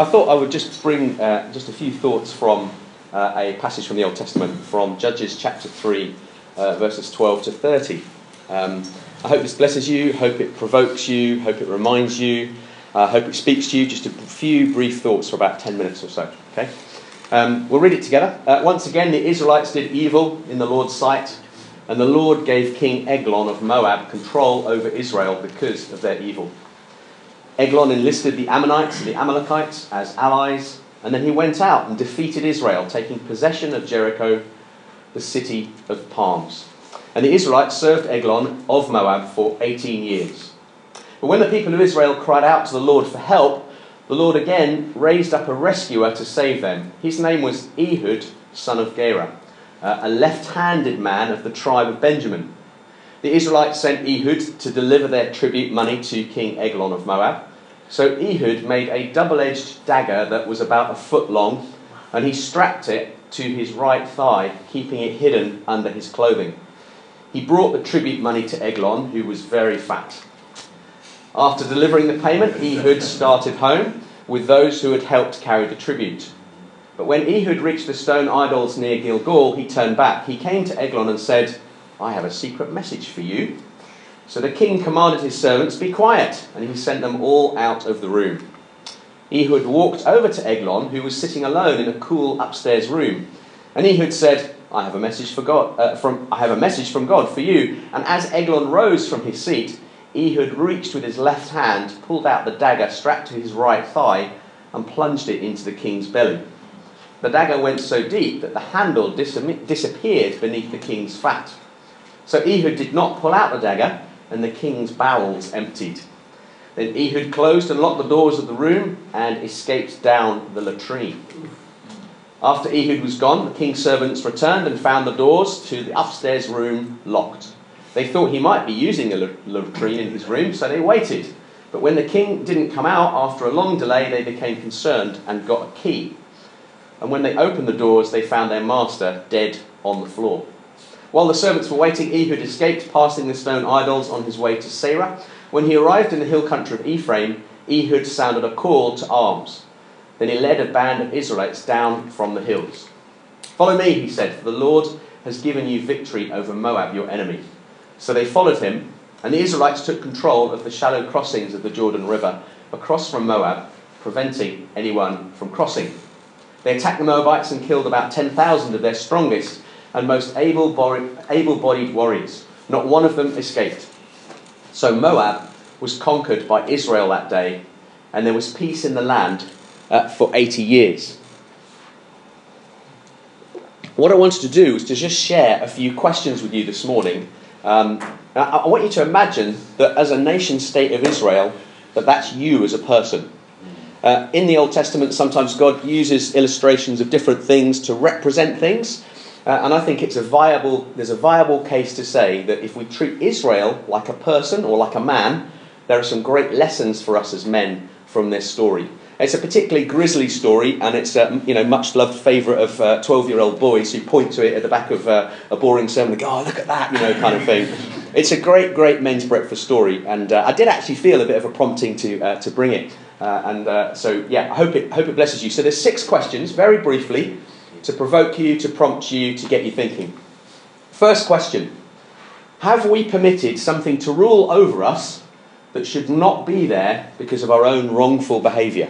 I thought I would just bring uh, just a few thoughts from uh, a passage from the Old Testament, from Judges chapter 3, uh, verses 12 to 30. Um, I hope this blesses you, hope it provokes you, hope it reminds you, I hope it speaks to you. Just a few brief thoughts for about 10 minutes or so. Okay? Um, we'll read it together. Uh, once again, the Israelites did evil in the Lord's sight, and the Lord gave King Eglon of Moab control over Israel because of their evil. Eglon enlisted the Ammonites and the Amalekites as allies, and then he went out and defeated Israel, taking possession of Jericho, the city of palms. And the Israelites served Eglon of Moab for 18 years. But when the people of Israel cried out to the Lord for help, the Lord again raised up a rescuer to save them. His name was Ehud, son of Gera, uh, a left handed man of the tribe of Benjamin. The Israelites sent Ehud to deliver their tribute money to King Eglon of Moab. So Ehud made a double edged dagger that was about a foot long, and he strapped it to his right thigh, keeping it hidden under his clothing. He brought the tribute money to Eglon, who was very fat. After delivering the payment, Ehud started home with those who had helped carry the tribute. But when Ehud reached the stone idols near Gilgal, he turned back. He came to Eglon and said, I have a secret message for you. So the king commanded his servants, Be quiet, and he sent them all out of the room. Ehud walked over to Eglon, who was sitting alone in a cool upstairs room. And Ehud said, I have a message for God, uh, from, I have a message from God for you. And as Eglon rose from his seat, Ehud reached with his left hand, pulled out the dagger strapped to his right thigh, and plunged it into the king's belly. The dagger went so deep that the handle dis- disappeared beneath the king's fat. So Ehud did not pull out the dagger, and the king's bowels emptied. Then Ehud closed and locked the doors of the room and escaped down the latrine. After Ehud was gone, the king's servants returned and found the doors to the upstairs room locked. They thought he might be using a latrine in his room, so they waited. But when the king didn't come out after a long delay, they became concerned and got a key. And when they opened the doors, they found their master dead on the floor. While the servants were waiting, Ehud escaped, passing the stone idols on his way to Seirah. When he arrived in the hill country of Ephraim, Ehud sounded a call to arms. Then he led a band of Israelites down from the hills. Follow me, he said, for the Lord has given you victory over Moab, your enemy. So they followed him, and the Israelites took control of the shallow crossings of the Jordan River across from Moab, preventing anyone from crossing. They attacked the Moabites and killed about 10,000 of their strongest and most able bodied warriors. Not one of them escaped. So Moab was conquered by Israel that day, and there was peace in the land uh, for 80 years. What I wanted to do was to just share a few questions with you this morning. Um, I, I want you to imagine that as a nation state of Israel, that that's you as a person. Uh, in the Old Testament, sometimes God uses illustrations of different things to represent things. Uh, and I think it's a viable, there's a viable case to say that if we treat Israel like a person or like a man, there are some great lessons for us as men from this story. It's a particularly grisly story, and it's a you know much loved favourite of twelve uh, year old boys who point to it at the back of uh, a boring sermon and go, "Oh, look at that," you know, kind of thing. It's a great, great men's breakfast story, and uh, I did actually feel a bit of a prompting to uh, to bring it. Uh, and so, yeah, I hope it hope it blesses you. So there's six questions, very briefly, to provoke you, to prompt you, to get you thinking. First question: Have we permitted something to rule over us that should not be there because of our own wrongful behaviour?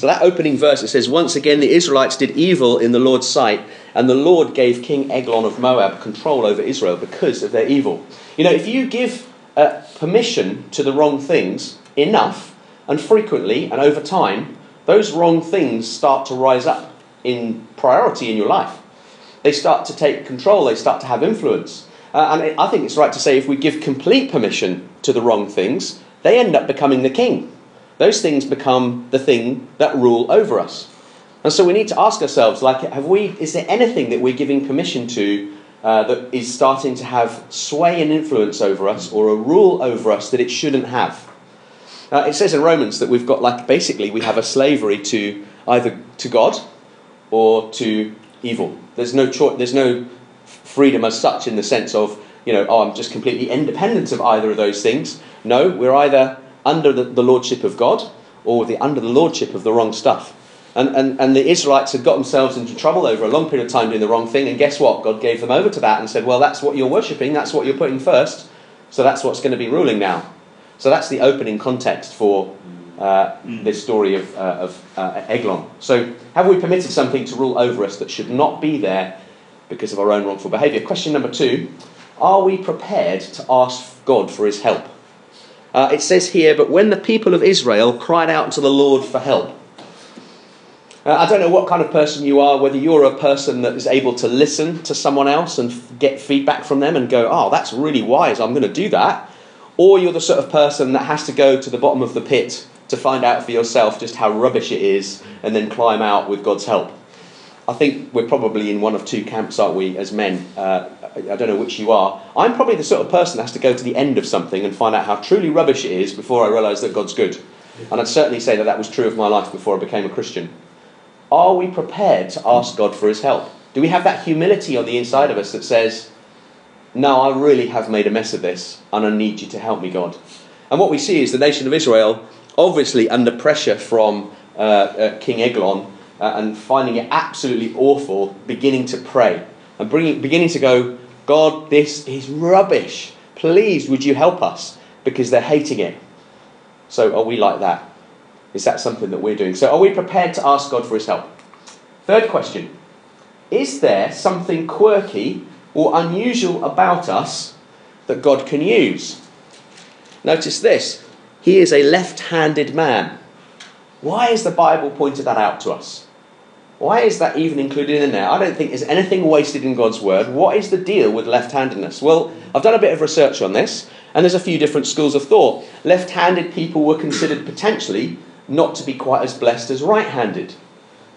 So that opening verse, it says, Once again the Israelites did evil in the Lord's sight, and the Lord gave King Eglon of Moab control over Israel because of their evil. You know, if you give uh, permission to the wrong things enough and frequently and over time, those wrong things start to rise up in priority in your life. They start to take control, they start to have influence. Uh, and I think it's right to say if we give complete permission to the wrong things, they end up becoming the king those things become the thing that rule over us. And so we need to ask ourselves, like, have we, is there anything that we're giving permission to uh, that is starting to have sway and influence over us or a rule over us that it shouldn't have? Uh, it says in Romans that we've got, like, basically we have a slavery to either to God or to evil. There's no choice, there's no freedom as such in the sense of, you know, oh, I'm just completely independent of either of those things. No, we're either under the, the lordship of God, or the, under the lordship of the wrong stuff. And, and, and the Israelites had got themselves into trouble over a long period of time doing the wrong thing, and guess what? God gave them over to that and said, Well, that's what you're worshipping, that's what you're putting first, so that's what's going to be ruling now. So that's the opening context for uh, this story of, uh, of uh, Eglon. So, have we permitted something to rule over us that should not be there because of our own wrongful behaviour? Question number two Are we prepared to ask God for his help? Uh, it says here, but when the people of Israel cried out to the Lord for help. Uh, I don't know what kind of person you are, whether you're a person that is able to listen to someone else and f- get feedback from them and go, oh, that's really wise, I'm going to do that. Or you're the sort of person that has to go to the bottom of the pit to find out for yourself just how rubbish it is and then climb out with God's help. I think we're probably in one of two camps, aren't we, as men? Uh, I don't know which you are. I'm probably the sort of person that has to go to the end of something and find out how truly rubbish it is before I realise that God's good. And I'd certainly say that that was true of my life before I became a Christian. Are we prepared to ask God for His help? Do we have that humility on the inside of us that says, No, I really have made a mess of this, and I need you to help me, God? And what we see is the nation of Israel, obviously under pressure from uh, uh, King Eglon, uh, and finding it absolutely awful, beginning to pray and bringing, beginning to go, God, this is rubbish. Please, would you help us? Because they're hating it. So, are we like that? Is that something that we're doing? So, are we prepared to ask God for his help? Third question Is there something quirky or unusual about us that God can use? Notice this He is a left handed man. Why is the Bible pointed that out to us? Why is that even included in there? I don't think there's anything wasted in God's word. What is the deal with left handedness? Well, I've done a bit of research on this, and there's a few different schools of thought. Left handed people were considered potentially not to be quite as blessed as right handed.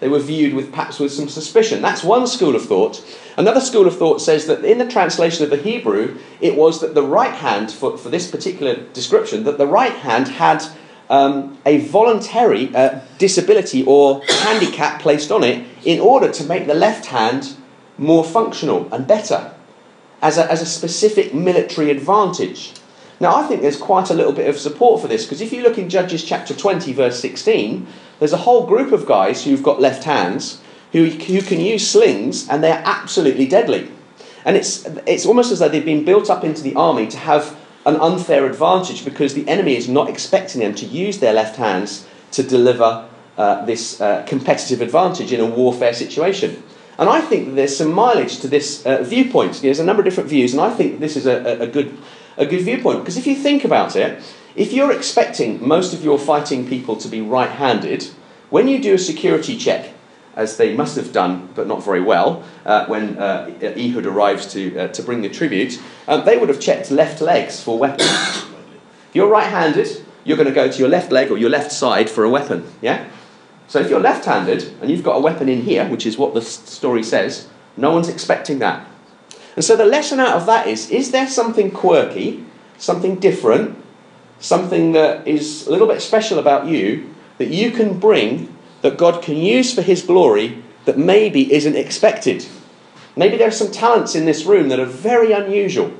They were viewed with perhaps with some suspicion. That's one school of thought. Another school of thought says that in the translation of the Hebrew, it was that the right hand, for, for this particular description, that the right hand had um, a voluntary uh, disability or handicap placed on it in order to make the left hand more functional and better as a, as a specific military advantage. Now, I think there's quite a little bit of support for this because if you look in Judges chapter 20, verse 16, there's a whole group of guys who've got left hands who, who can use slings and they're absolutely deadly. And it's, it's almost as though they've been built up into the army to have an unfair advantage because the enemy is not expecting them to use their left hands to deliver uh, this uh, competitive advantage in a warfare situation. And I think there's some mileage to this uh, viewpoint. There's a number of different views, and I think this is a, a, good, a good viewpoint because if you think about it, if you're expecting most of your fighting people to be right handed, when you do a security check as they must have done, but not very well, uh, when uh, Ehud arrives to, uh, to bring the tribute, um, they would have checked left legs for weapons. if you're right handed, you're going to go to your left leg or your left side for a weapon, yeah? So if you're left handed and you've got a weapon in here, which is what the story says, no one's expecting that. And so the lesson out of that is is there something quirky, something different, something that is a little bit special about you that you can bring that God can use for His glory that maybe isn't expected. Maybe there are some talents in this room that are very unusual.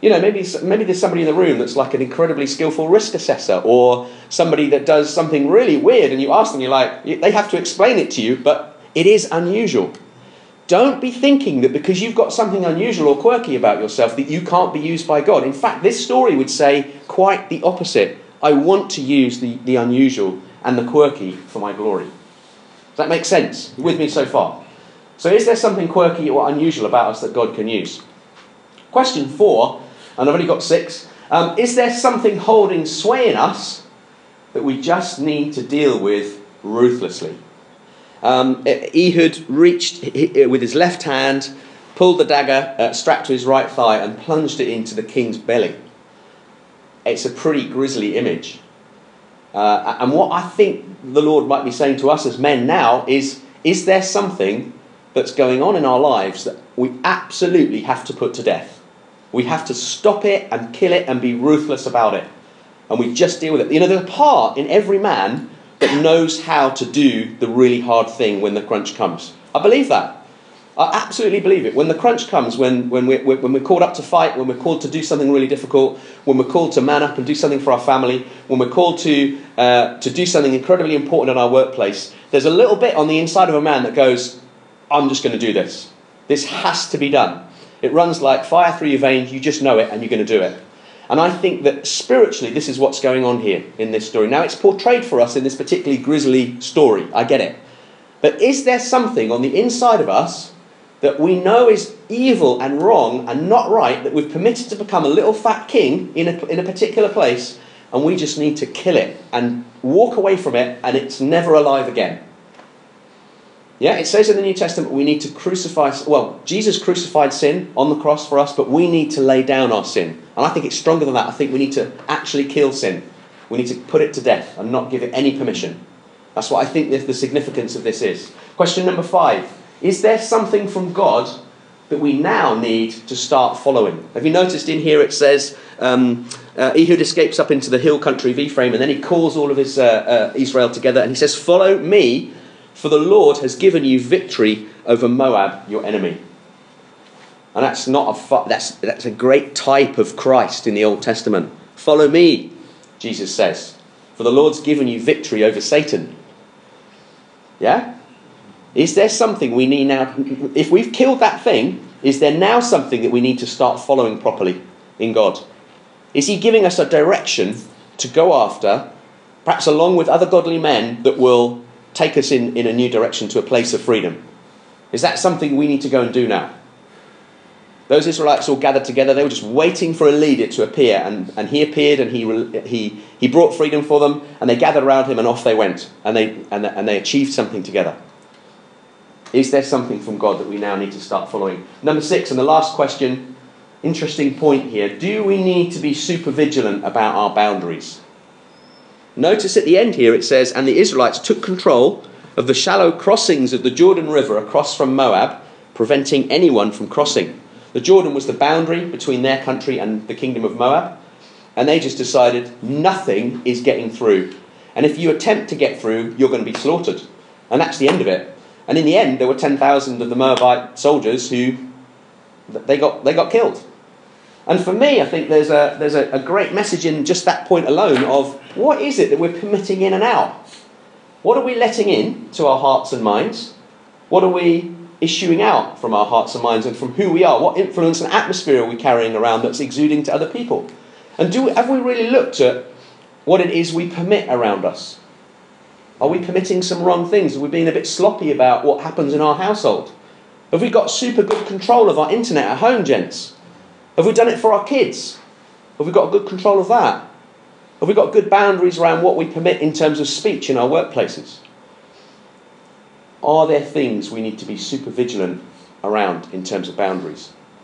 You know, maybe, maybe there's somebody in the room that's like an incredibly skillful risk assessor, or somebody that does something really weird, and you ask them, you're like, they have to explain it to you, but it is unusual. Don't be thinking that because you've got something unusual or quirky about yourself that you can't be used by God. In fact, this story would say quite the opposite. I want to use the, the unusual and the quirky for my glory. Does that make sense? With me so far? So, is there something quirky or unusual about us that God can use? Question four, and I've only got six. Um, is there something holding sway in us that we just need to deal with ruthlessly? Um, Ehud reached with his left hand, pulled the dagger uh, strapped to his right thigh, and plunged it into the king's belly. It's a pretty grisly image. Uh, and what I think the Lord might be saying to us as men now is is there something that's going on in our lives that we absolutely have to put to death? We have to stop it and kill it and be ruthless about it. And we just deal with it. You know, there's a part in every man that knows how to do the really hard thing when the crunch comes. I believe that. I absolutely believe it. When the crunch comes, when, when, we're, when we're called up to fight, when we're called to do something really difficult, when we're called to man up and do something for our family, when we're called to, uh, to do something incredibly important in our workplace, there's a little bit on the inside of a man that goes, I'm just going to do this. This has to be done. It runs like fire through your veins, you just know it, and you're going to do it. And I think that spiritually, this is what's going on here in this story. Now, it's portrayed for us in this particularly grisly story. I get it. But is there something on the inside of us that we know is evil and wrong and not right that we've permitted to become a little fat king in a, in a particular place and we just need to kill it and walk away from it and it's never alive again? Yeah, it says in the New Testament we need to crucify, well, Jesus crucified sin on the cross for us, but we need to lay down our sin. And I think it's stronger than that. I think we need to actually kill sin. We need to put it to death and not give it any permission. That's what I think the significance of this is. Question number five Is there something from God that we now need to start following? Have you noticed in here it says, um, uh, Ehud escapes up into the hill country of Ephraim, and then he calls all of his uh, uh, Israel together and he says, Follow me, for the Lord has given you victory over Moab, your enemy. And that's not a that's that's a great type of Christ in the Old Testament. Follow me, Jesus says, for the Lord's given you victory over Satan. Yeah? Is there something we need now? If we've killed that thing, is there now something that we need to start following properly in God? Is He giving us a direction to go after, perhaps along with other godly men that will take us in, in a new direction to a place of freedom? Is that something we need to go and do now? Those Israelites all gathered together. They were just waiting for a leader to appear, and, and he appeared, and he, he, he brought freedom for them, and they gathered around him, and off they went, and they, and, and they achieved something together. Is there something from God that we now need to start following? Number six, and the last question, interesting point here. Do we need to be super vigilant about our boundaries? Notice at the end here it says, And the Israelites took control of the shallow crossings of the Jordan River across from Moab, preventing anyone from crossing. The Jordan was the boundary between their country and the kingdom of Moab, and they just decided nothing is getting through. And if you attempt to get through, you're going to be slaughtered. And that's the end of it. And in the end, there were 10,000 of the Moabite soldiers who they got, they got killed. And for me, I think there's, a, there's a, a great message in just that point alone of what is it that we're permitting in and out? What are we letting in to our hearts and minds? What are we issuing out from our hearts and minds and from who we are? What influence and atmosphere are we carrying around that's exuding to other people? And do, have we really looked at what it is we permit around us? Are we permitting some wrong things? Are we being a bit sloppy about what happens in our household? Have we got super good control of our internet at home, gents? Have we done it for our kids? Have we got good control of that? Have we got good boundaries around what we permit in terms of speech in our workplaces? Are there things we need to be super vigilant around in terms of boundaries?